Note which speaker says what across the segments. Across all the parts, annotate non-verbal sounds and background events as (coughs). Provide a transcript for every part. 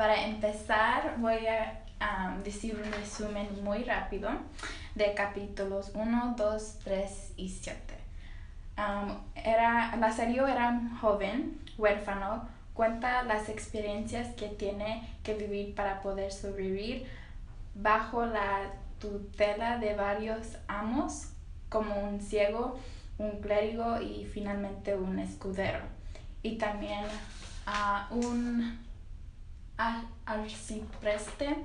Speaker 1: para empezar voy a decir un resumen muy rápido de capítulos 1, 2, 3 y 7. era, Lazario era un joven huérfano, cuenta las experiencias que tiene que vivir para poder sobrevivir bajo la tutela de varios amos, como un ciego, un clérigo y finalmente un escudero. Y también a un arcipreste.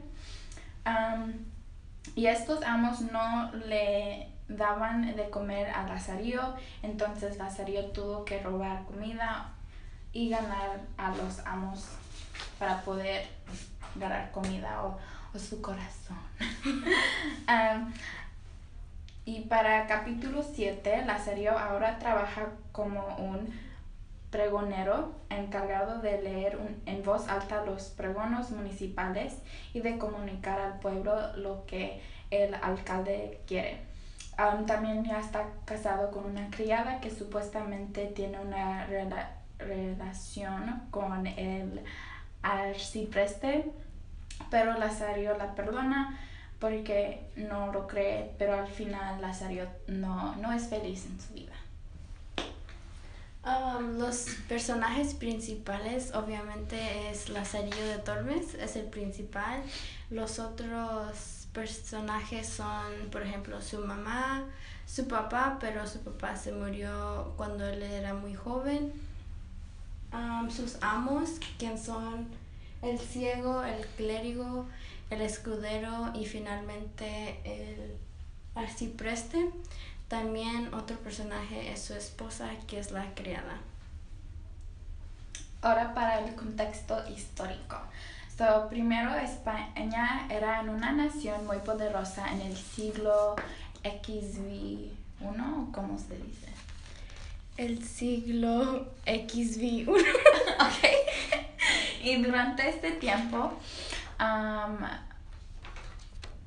Speaker 1: y estos amos no le daban de comer a Lazario, entonces Lazario tuvo que robar comida y ganar a los amos para poder ganar comida o, su corazón. (laughs) y para capítulo 7, Lazario ahora trabaja como un pregonero encargado de leer en voz alta los pregonos municipales y de comunicar al pueblo lo que el alcalde quiere. también ya está casado con una criada que supuestamente tiene una relación con el arcipreste, pero Lazario la perdona porque no lo cree, pero al final Lazario no, no es feliz en su vida.
Speaker 2: Um, los personajes principales obviamente es Lazarillo de Tormes, es el principal. Los otros personajes son, por ejemplo, su mamá, su papá, pero su papá se murió cuando él era muy joven. Um, sus amos, quien son el ciego, el clérigo, el escudero y finalmente el arcipreste. También otro personaje es su esposa, que es la criada.
Speaker 1: Ahora para el contexto histórico. So, primero, España era una nación muy poderosa en el siglo XV1, ¿cómo se dice?
Speaker 2: El siglo XV1. (laughs)
Speaker 1: ok. Y durante este tiempo, um,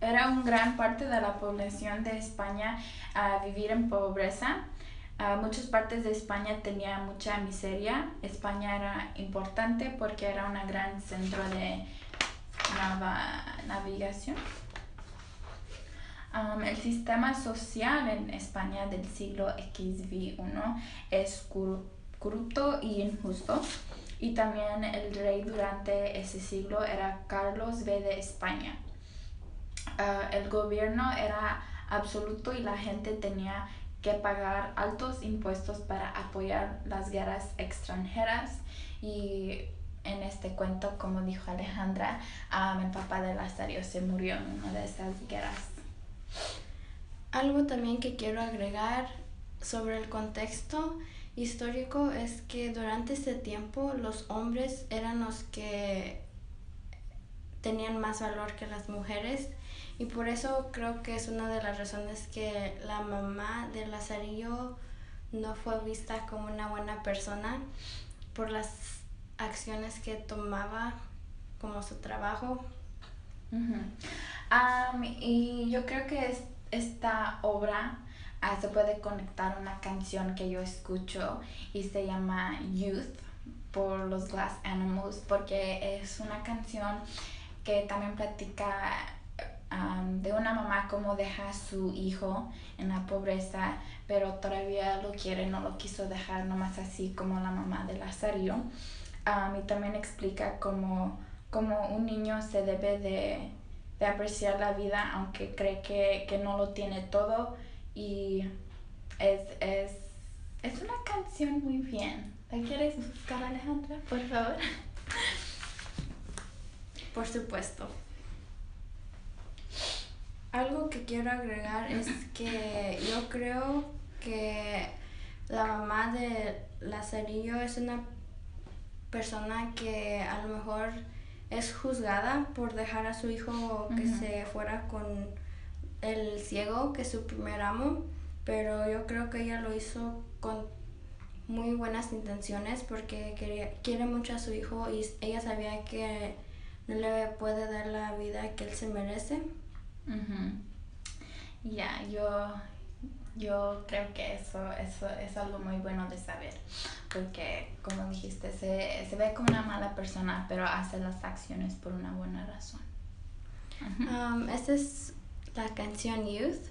Speaker 1: era una gran parte de la población de España a vivir en pobreza. muchas partes de España tenía mucha miseria. España era importante porque era un gran centro de navegación. el sistema social en España del siglo XV1 es corrupto y injusto. Y también el rey durante ese siglo era Carlos V de España. Ah, el gobierno era absoluto y la gente tenía que pagar altos impuestos para apoyar las guerras extranjeras y en este cuento, como dijo Alejandra, el papá de Lazario se murió en una de esas guerras.
Speaker 2: Algo también que quiero agregar sobre el contexto histórico es que durante ese tiempo los hombres eran los que tenían más valor que las mujeres y por eso creo que es una de las razones que la mamá de Lazarillo no fue vista como una buena persona por las acciones que tomaba como su trabajo.
Speaker 1: y yo creo que esta obra ah, se puede conectar una canción que yo escucho y se llama Youth por los Glass Animals porque es una canción que también platica de una mamá como deja a su hijo en la pobreza, pero todavía lo quiere, no lo quiso dejar nomás así como la mamá de Lazario. y también explica cómo, un niño se debe de, apreciar la vida aunque cree que, no lo tiene todo y es, es, es una canción muy bien. ¿La quieres buscar Alejandra, por favor? (laughs)
Speaker 2: Por supuesto. Algo que quiero agregar es que yo creo que la mamá de Lazarillo es una persona que a lo mejor es juzgada por dejar a su hijo que se fuera con el ciego, que es su primer amo, pero yo creo que ella lo hizo con muy buenas intenciones porque quiere mucho a su hijo y ella sabía que no le puede dar la vida que él se merece.
Speaker 1: Ya, yo, Yo creo que eso, eso es algo muy bueno de saber, porque como dijiste, se, se ve como una mala persona, pero hace las acciones por una buena razón.
Speaker 2: Um, esta es la canción Youth.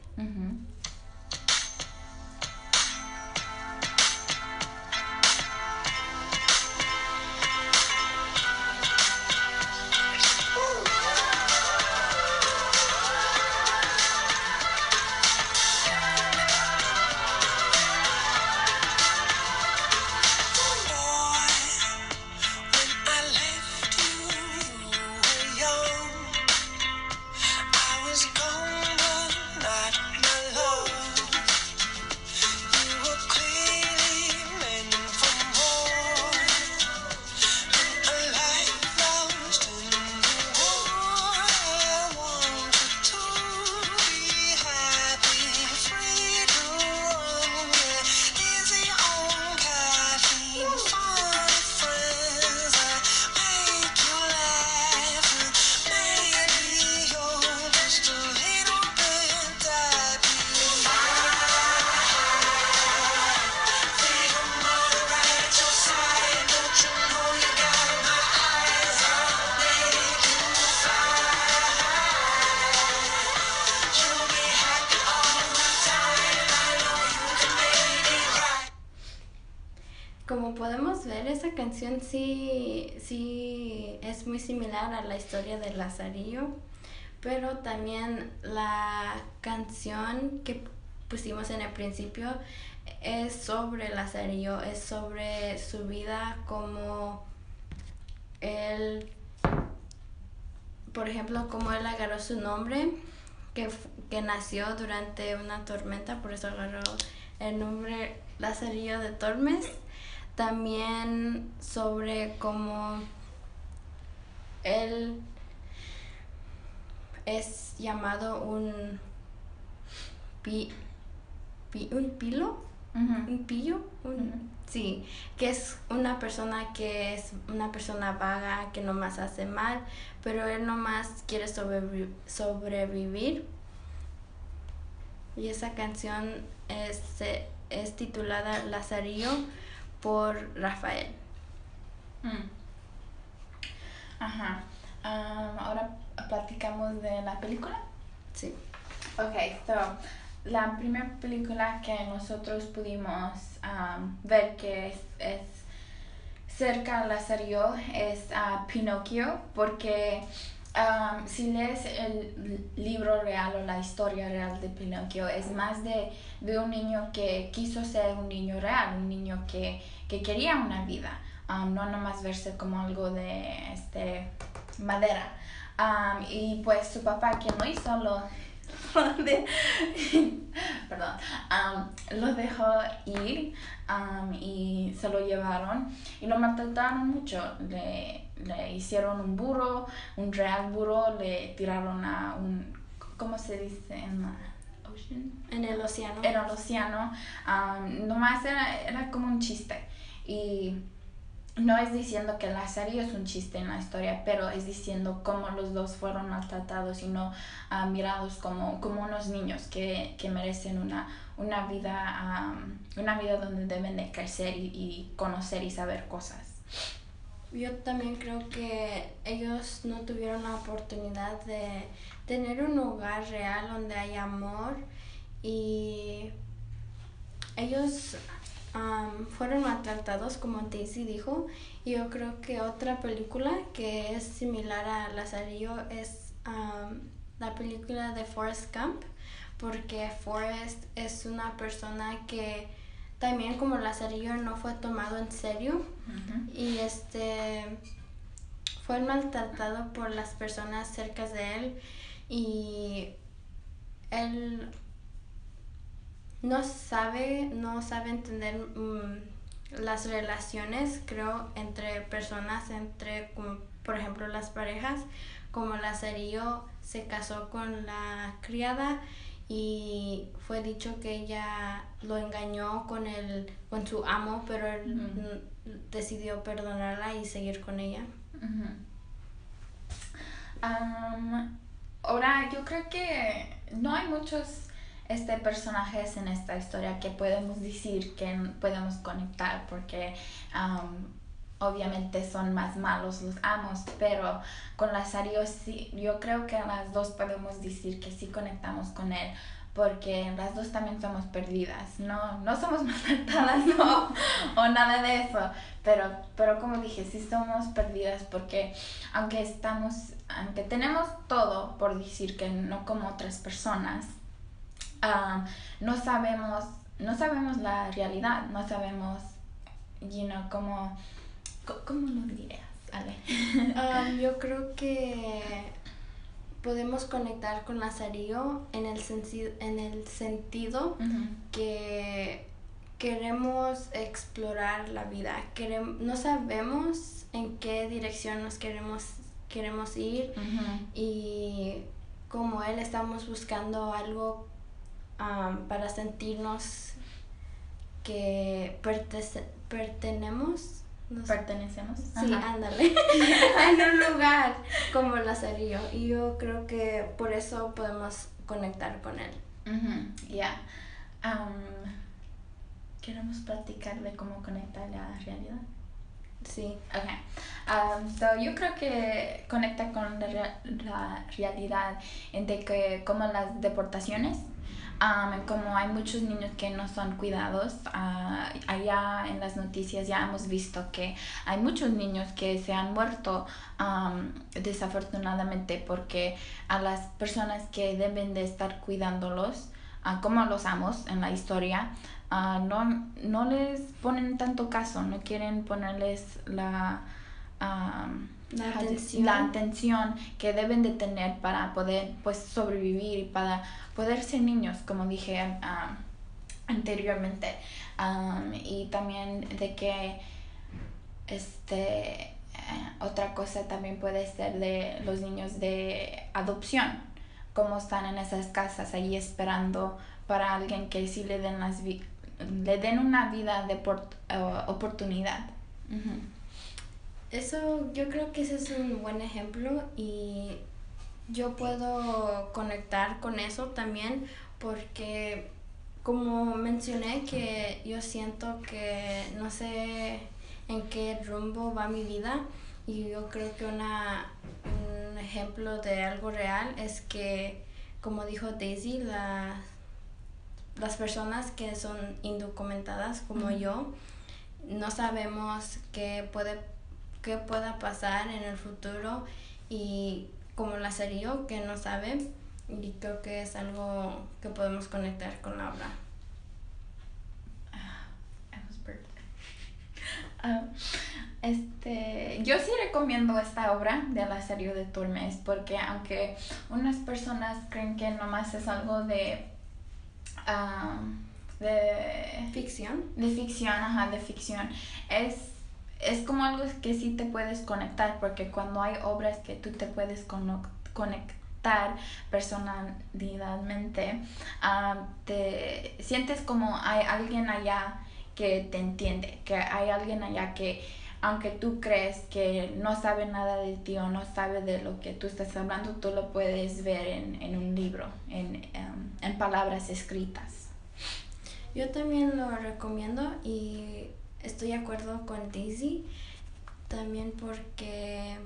Speaker 2: Canción sí, sí es muy similar a la historia de Lazarillo, pero también la canción que pusimos en el principio es sobre Lazarillo, es sobre su vida como él, por ejemplo, como él agarró su nombre, que, que nació durante una tormenta, por eso agarró el nombre Lazarillo de Tormes. También sobre cómo él es llamado un pi, pi- un pilo, un pillo, un- sí, que es una persona que es una persona vaga que nomás hace mal, pero él nomás quiere sobrevi- sobrevivir. Y esa canción es, es titulada Lazarillo por Rafael.
Speaker 1: Mm. Ajá. Am, ahora platicamos de la película.
Speaker 2: Sí.
Speaker 1: Ok, so, la primera película que nosotros pudimos ver que es, es cerca a Lazarillo es ah, Pinocchio, porque am, si lees el libro real o la historia real de Pinocchio, es más de, de un niño que quiso ser un niño real, un niño que, que quería una vida, am, no nomás verse como algo de este, madera. Am, y pues su papá, quien lo hizo, lo, (laughs) (laughs) perdón, am, lo dejó ir am, y se lo llevaron y lo maltrataron mucho. Le hicieron un burro, un real burro, le tiraron a un, ¿cómo se dice? En la ocean?
Speaker 2: En el océano.
Speaker 1: era el océano, am, nomás era, era como un chiste. Y no es diciendo que Lazarillo es un chiste en la historia, pero es diciendo cómo los dos fueron maltratados y no ah, mirados como, como unos niños que, que merecen una, una, vida, am, una vida donde deben de crecer y, y conocer y saber cosas.
Speaker 2: Yo también creo que ellos no tuvieron la oportunidad de tener un hogar real donde hay amor y ellos fueron maltratados como Daisy dijo y yo creo que otra película que es similar a Lazarillo es la película de Forrest Gump porque Forrest es una persona que también como Lazarillo no fue tomado en serio y este fue maltratado por las personas cerca de él y él no sabe no sabe entender mm, las relaciones creo entre personas entre como, por ejemplo las parejas como Lazarillo se casó con la criada y fue dicho que ella lo engañó con el con su amo pero él decidió perdonarla y seguir con ella.
Speaker 1: Am, ahora, yo creo que no hay muchos este personajes en esta historia que podemos decir que podemos conectar porque um, obviamente son más malos los amos, pero con Lazario sí, yo creo que las dos podemos decir que sí conectamos con él porque las dos también somos perdidas, no, no somos (laughs) maltratadas no, o nada de eso, pero, pero como dije, sí somos perdidas porque aunque estamos, aunque tenemos todo por decir que no como otras personas, ah, no sabemos, no sabemos la realidad, no sabemos, you know, cómo, ¿cómo lo dirías, Ale? (laughs)
Speaker 2: Um, yo creo que podemos conectar con Lazarillo en el, en el sentido que queremos explorar la vida. Querem- no sabemos en qué dirección nos queremos, queremos ir y como él estamos buscando algo um, para sentirnos que pertece- pertenemos. no sé.
Speaker 1: Pertenecemos.
Speaker 2: Sí,
Speaker 1: Ajá.
Speaker 2: ándale. (laughs) en un lugar como Lazarillo. Y yo creo que por eso podemos conectar con él.
Speaker 1: Ujú, Ya. Am, Queremos platicar de cómo conectar la realidad.
Speaker 2: Sí.
Speaker 1: Ok. Um, so yo creo que conecta con la, la realidad en de que como las deportaciones, um, como hay muchos niños que no son cuidados, ah, allá en las noticias ya hemos visto que hay muchos niños que se han muerto um, desafortunadamente porque a las personas que deben de estar cuidándolos, ah, como los amos en la historia, ah, no, no les ponen tanto caso, no quieren ponerles la, am,
Speaker 2: La atención.
Speaker 1: la atención que deben de tener para poder pues sobrevivir y para poder ser niños, como dije am, anteriormente. Am, y también de que este eh, otra cosa también puede ser de los niños de adopción, cómo están en esas casas ahí esperando para alguien que sí le den las vi- le den una vida de por- eh, oportunidad. Ujú.
Speaker 2: Eso, yo creo que ese es un buen ejemplo y yo puedo conectar con eso también porque como mencioné que yo siento que no sé en qué rumbo va mi vida y yo creo que una, un ejemplo de algo real es que como dijo Daisy, la- las personas que son indocumentadas como yo no sabemos qué puede qué pueda pasar en el futuro y como Lazarillo que no sabe y creo que es algo que podemos conectar con la obra.
Speaker 1: Birthday. (laughs) Ah, este, yo sí recomiendo esta obra de Lazario de Tormes porque aunque unas personas creen que nomás es algo de ah, de,
Speaker 2: Ficción.
Speaker 1: de ficción, ajá, de ficción, es es como algo que sí te puedes conectar porque cuando hay obras que tú te puedes conectar personalidadmente, ah, te sientes como hay alguien allá que te entiende, que hay alguien allá que aunque tú crees que no sabe nada de ti o no sabe de lo que tú estás hablando, tú lo puedes ver en, en un libro, en, em, en palabras escritas.
Speaker 2: Yo también lo recomiendo y estoy de acuerdo con Daisy también porque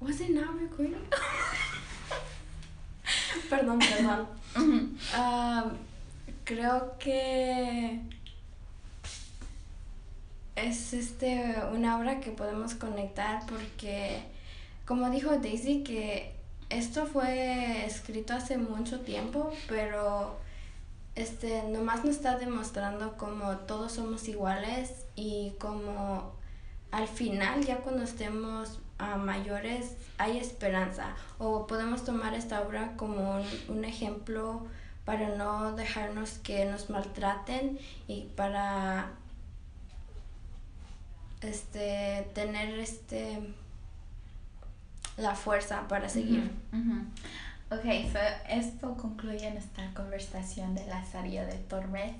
Speaker 2: Was it not recording? (laughs) perdón, perdón. Ah, creo que es este una obra que podemos conectar porque como dijo Daisy que esto fue escrito hace mucho tiempo pero este nomás nos está demostrando como todos somos iguales y como al final ya cuando estemos ah, mayores hay esperanza o podemos tomar esta obra como un, un ejemplo para no dejarnos que nos maltraten y para este tener este la fuerza para seguir.
Speaker 1: Ok, so esto concluye nuestra conversación de Lazario de Tormes.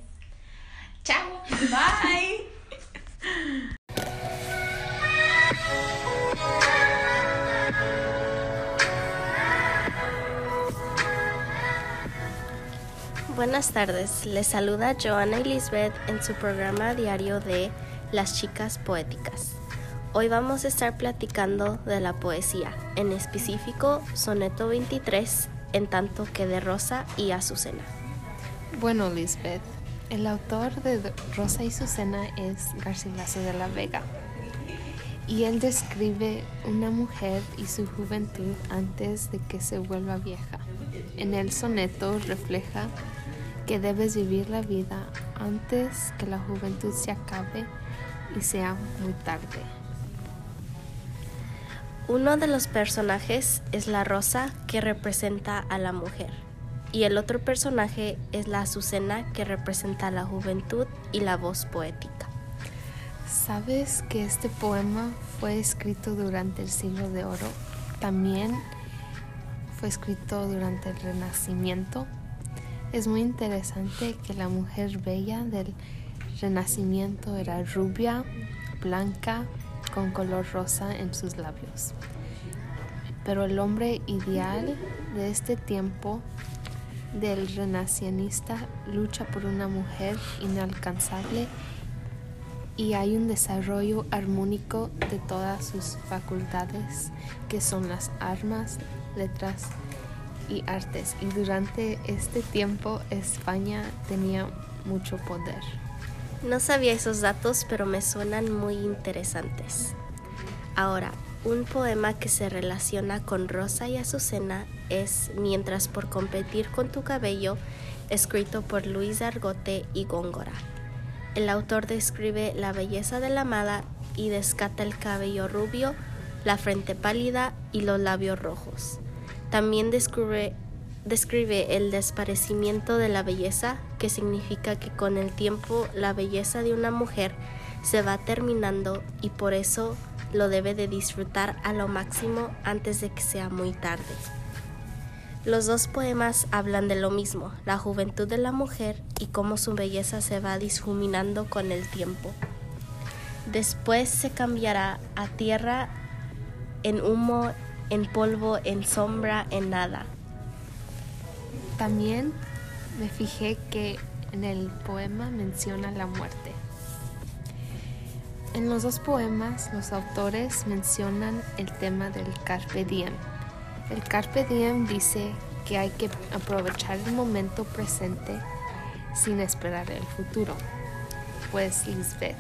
Speaker 1: Chao, bye.
Speaker 3: Buenas tardes, les saluda Joana Elizabeth en su programa diario de Las Chicas Poéticas. Hoy vamos a estar platicando de la poesía, en específico Soneto 23, en tanto que de Rosa y Azucena.
Speaker 4: Bueno, Lisbeth, el autor de Rosa y Azucena es Garcilaso de la Vega. Y él describe una mujer y su juventud antes de que se vuelva vieja. En el soneto refleja que debes vivir la vida antes que la juventud se acabe y sea muy tarde.
Speaker 3: Uno de los personajes es la rosa que representa a la mujer y el otro personaje es la azucena que representa la juventud y la voz poética.
Speaker 4: ¿Sabes que este poema fue escrito durante el siglo de oro? También fue escrito durante el Renacimiento. Es muy interesante que la mujer bella del Renacimiento era rubia, blanca, con color rosa en sus labios. Pero el hombre ideal de este tiempo del renacionista lucha por una mujer inalcanzable y hay un desarrollo armónico de todas sus facultades que son las armas, letras y artes. Y durante este tiempo España tenía mucho poder.
Speaker 3: No sabía esos datos, pero me suenan muy interesantes. Ahora, un poema que se relaciona con Rosa y Azucena es Mientras por competir con tu cabello, escrito por Luis Argote y Góngora. El autor describe la belleza de la amada y descata el cabello rubio, la frente pálida y los labios rojos. También describe, describe el desparecimiento de la belleza, significa que con el tiempo la belleza de una mujer se va terminando y por eso lo debe de disfrutar a lo máximo antes de que sea muy tarde. Los dos poemas hablan de lo mismo, la juventud de la mujer y cómo su belleza se va difuminando con el tiempo. Después se cambiará a tierra, en humo, en polvo, en sombra, en nada.
Speaker 4: También me fijé que en el poema menciona la muerte. En los dos poemas los autores mencionan el tema del carpe diem. El carpe diem dice que hay que aprovechar el momento presente sin esperar el futuro. Pues Lisbeth,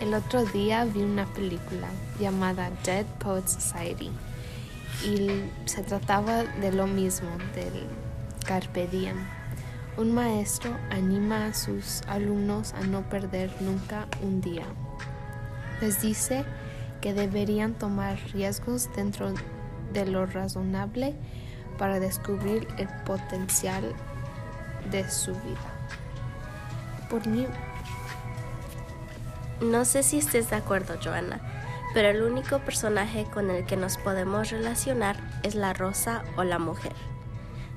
Speaker 4: el otro día vi una película llamada Dead Poets Society y se trataba de lo mismo, del carpe diem. Un maestro anima a sus alumnos a no perder nunca un día. Les dice que deberían tomar riesgos dentro de lo razonable para descubrir el potencial de su vida. Por mí,
Speaker 3: No sé si estés de acuerdo, Joana, pero el único personaje con el que nos podemos relacionar es la rosa o la mujer.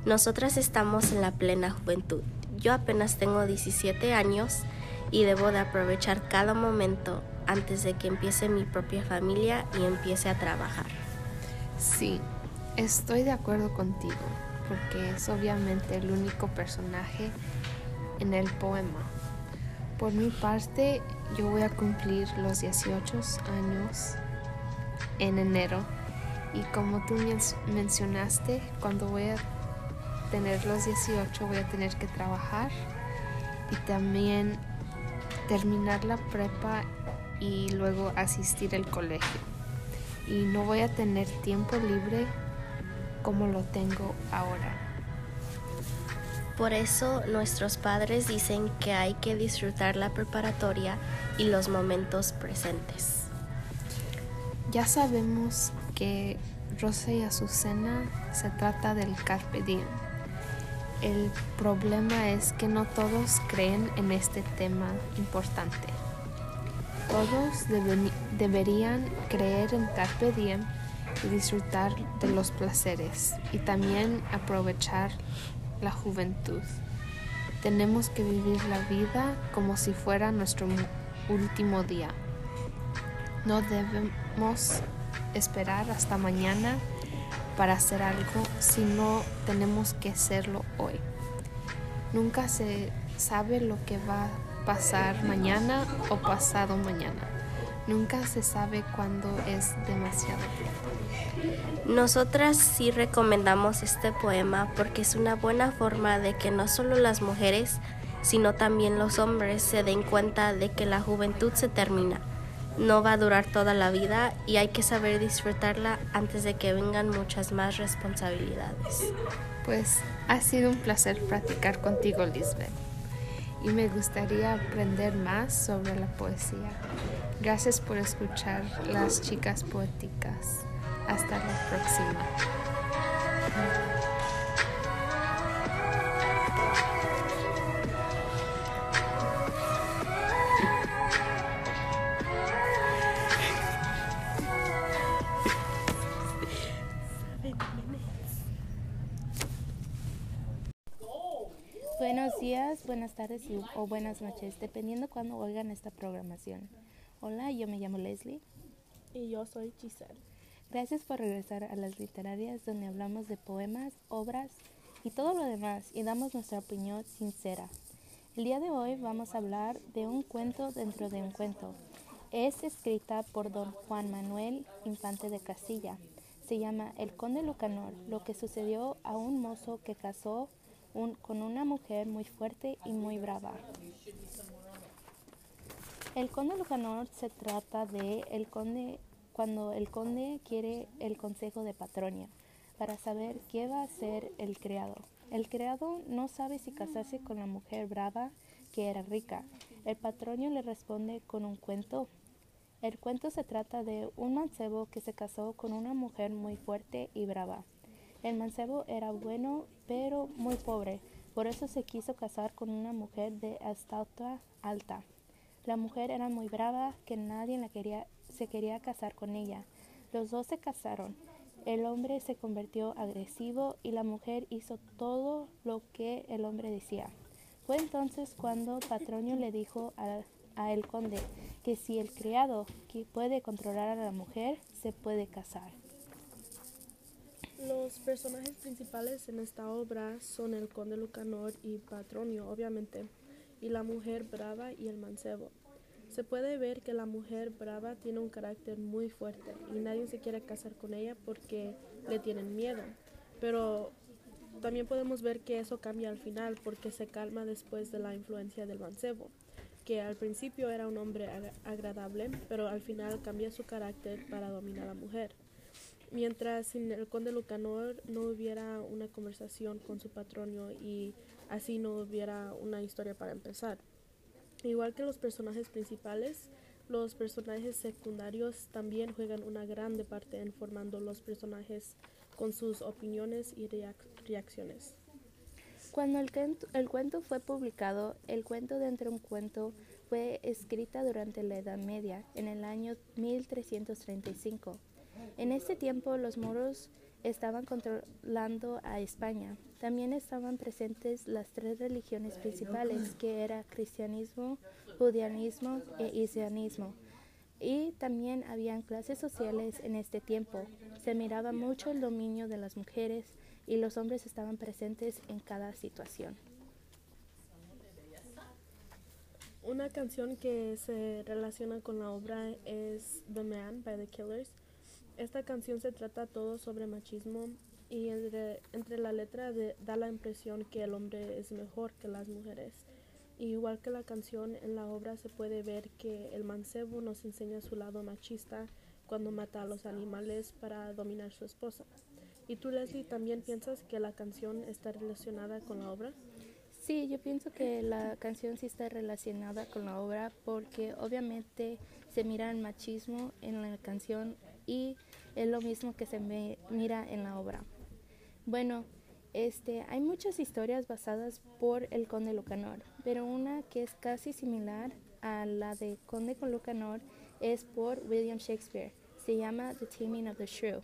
Speaker 3: Nosotras estamos en la plena juventud. Yo apenas tengo 17 años y debo de aprovechar cada momento antes de que empiece mi propia familia y empiece a trabajar.
Speaker 4: sí, estoy de acuerdo contigo, porque es obviamente el único personaje en el poema. Por mi parte, yo voy a cumplir los 18 años en enero y como tú men- mencionaste, cuando voy a tener los 18 voy a tener que trabajar y también terminar la prepa y luego asistir al colegio. Y no voy a tener tiempo libre como lo tengo ahora.
Speaker 3: Por eso nuestros padres dicen que hay que disfrutar la preparatoria y los momentos presentes.
Speaker 4: Ya sabemos que Rosa y Azucena se trata del carpe diem. El problema es que no todos creen en este tema importante. Todos deberían creer en carpe diem y disfrutar de los placeres y también aprovechar la juventud. Tenemos que vivir la vida como si fuera nuestro último día. No debemos esperar hasta mañana para hacer algo, sino tenemos que hacerlo hoy. Nunca se sabe lo que va a pasar mañana o pasado mañana. Nunca se sabe cuándo es demasiado.
Speaker 3: Nosotras sí recomendamos este poema porque es una buena forma de que no solo las mujeres, sino también los hombres se den cuenta de que la juventud se termina. No va a durar toda la vida y hay que saber disfrutarla antes de que vengan muchas más responsabilidades.
Speaker 4: Pues ha sido un placer practicar contigo, Lisbeth. Y me gustaría aprender más sobre la poesía. Gracias por escuchar Las Chicas Poéticas. Hasta la próxima.
Speaker 5: Tardes y- o buenas noches, dependiendo cuando oigan esta programación. Hola, yo me llamo Leslie.
Speaker 6: Y yo soy Giselle.
Speaker 5: Gracias por regresar a las literarias donde hablamos de poemas, obras y todo lo demás y damos nuestra opinión sincera. El día de hoy vamos a hablar de un cuento dentro de un cuento. Es escrita por don Juan Manuel Infante de Castilla. Se llama El Conde Lucanor, lo que sucedió a un mozo que casó un- con una mujer muy fuerte y muy brava. El conde Lucanor se trata de el conde cuando el conde quiere el consejo de Patronia para saber qué va a hacer el criado. El criado no sabe si casarse con la mujer brava que era rica. El patronio le responde con un cuento. El cuento se trata de un mancebo que se casó con una mujer muy fuerte y brava. El mancebo era bueno, pero muy pobre, por eso se quiso casar con una mujer de estatura alta. La mujer era muy brava, que nadie se quería casar con ella. Los dos se casaron. El hombre se convirtió agresivo y la mujer hizo todo lo que el hombre decía. Fue entonces cuando Patronio le dijo a el conde que si el criado que puede controlar a la mujer se puede casar.
Speaker 6: Los personajes principales en esta obra son el conde Lucanor y Patronio, obviamente, y la mujer brava y el mancebo. Se puede ver que la mujer brava tiene un carácter muy fuerte y nadie se quiere casar con ella porque le tienen miedo. Pero también podemos ver que eso cambia al final porque se calma después de la influencia del mancebo, que al principio era un hombre agra- agradable, pero al final cambia su carácter para dominar a la mujer. Mientras sin el conde Lucanor no hubiera una conversación con su patronio y así no hubiera una historia para empezar. Igual que los personajes principales, los personajes secundarios también juegan una grande parte en formando los personajes con sus opiniones y reac- reacciones.
Speaker 5: Cuando el, cuento- el cuento fue publicado, el cuento de un cuento fue escrita durante la Edad Media, en el año 1335. En este tiempo los moros estaban controlando a España. También estaban presentes las tres religiones principales, que era cristianismo, judaísmo e islamismo. Y también habían clases sociales en este tiempo. Se miraba mucho el dominio de las mujeres y los hombres estaban presentes en cada situación.
Speaker 6: Una canción que se relaciona con la obra es The Man by The Killers. Esta canción se trata todo sobre machismo y entre, entre la letra da la impresión que el hombre es mejor que las mujeres. Y igual que la canción, en la obra se puede ver que el mancebo nos enseña su lado machista cuando mata a los animales para dominar su esposa. ¿Y tú, Leslie, también piensas que la canción está relacionada con la obra?
Speaker 5: Sí, yo pienso que la canción sí está relacionada con la obra porque obviamente se mira el machismo en la canción y es lo mismo que se mira en la obra. Bueno, este, hay muchas historias basadas por el Conde Lucanor, pero una que es casi similar a la de Conde con Lucanor es por William Shakespeare. Se llama The Taming of the Shrew.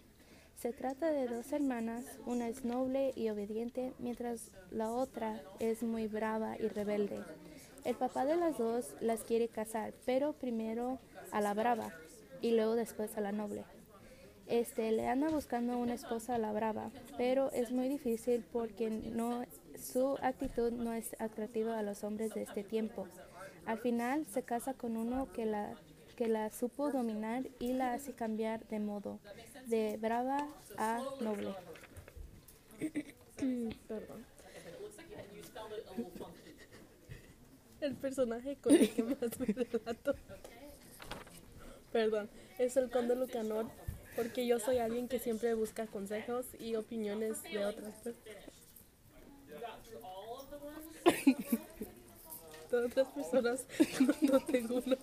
Speaker 5: Se trata de dos hermanas, una es noble y obediente, mientras la otra es muy brava y rebelde. El papá de las dos las quiere casar, pero primero a la brava y luego después a la noble. Este le anda buscando una esposa a la brava, pero es muy difícil porque no su actitud no es atractiva a los hombres de este tiempo. Al final se casa con uno que la, que la supo dominar y la hace cambiar de modo, de brava a noble. (coughs)
Speaker 6: El personaje con el que más me relato. Perdón, es el conde Lucanor, porque yo soy alguien que siempre busca consejos y opiniones de otras personas. (laughs) De otras personas cuando tengo una.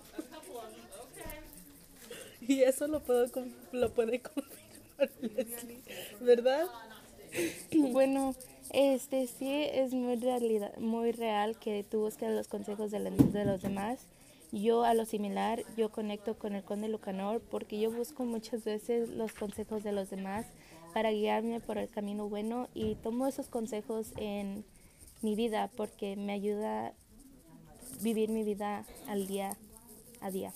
Speaker 6: Y eso lo puedo lo puede confirmar Leslie, ¿verdad?
Speaker 5: Bueno, este sí es muy realidad, muy real que tú buscas los consejos de los demás. Yo a lo similar, yo conecto con el conde Lucanor porque yo busco muchas veces los consejos de los demás para guiarme por el camino bueno y tomo esos consejos en mi vida porque me ayuda a vivir mi vida al día a día.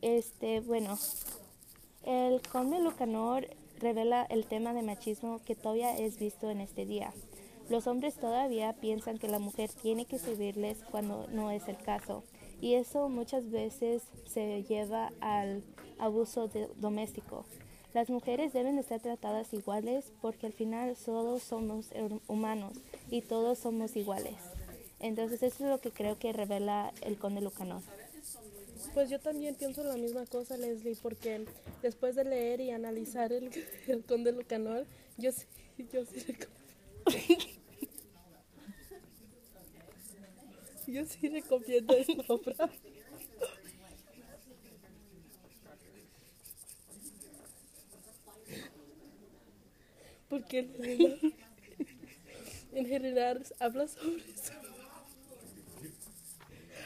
Speaker 5: Este, bueno, el conde Lucanor revela el tema de machismo que todavía es visto en este día. Los hombres todavía piensan que la mujer tiene que servirles cuando no es el caso. Y eso muchas veces se lleva al abuso de- doméstico. Las mujeres deben estar tratadas iguales porque al final todos somos humanos y todos somos iguales. Entonces eso es lo que creo que revela el conde Lucanor.
Speaker 6: Pues yo también pienso la misma cosa, Leslie, porque después de leer y analizar el, (laughs) el Conde Lucanor, yo sí, yo sí (laughs) Yo sí recomiendo esta (laughs) obra. Porque en general, en general habla sobre eso.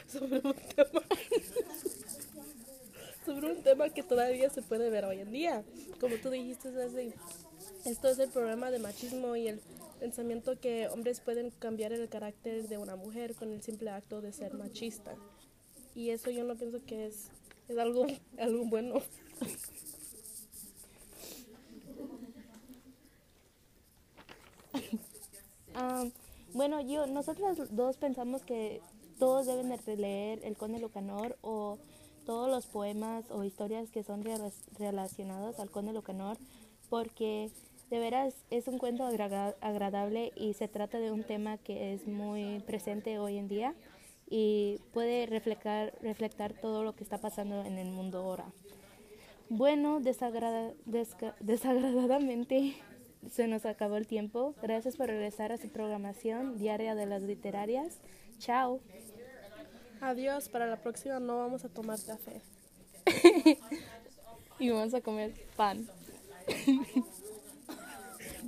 Speaker 6: Sobre un tema sobre un tema que todavía se puede ver hoy en día. Como tú dijiste, Leslie, esto es el problema de machismo y el pensamiento que hombres pueden cambiar el carácter de una mujer con el simple acto de ser machista. Y eso yo no pienso que es, es algo, (laughs) algo bueno. (laughs)
Speaker 5: Ah, bueno, yo, nosotros dos pensamos que todos deben de leer El Conde Lucanor o todos los poemas o historias que son rela- relacionados al Conde Lucanor porque de veras es un cuento agra- agradable y se trata de un tema que es muy presente hoy en día y puede reflejar, reflectar todo lo que está pasando en el mundo ahora. Bueno, desagrada- desca- desagradadamente (laughs) se nos acabó el tiempo. Gracias por regresar a su programación diaria de las literarias. Chao.
Speaker 6: Adiós, para la próxima no vamos a tomar café. (laughs)
Speaker 5: Y vamos a comer pan. (laughs)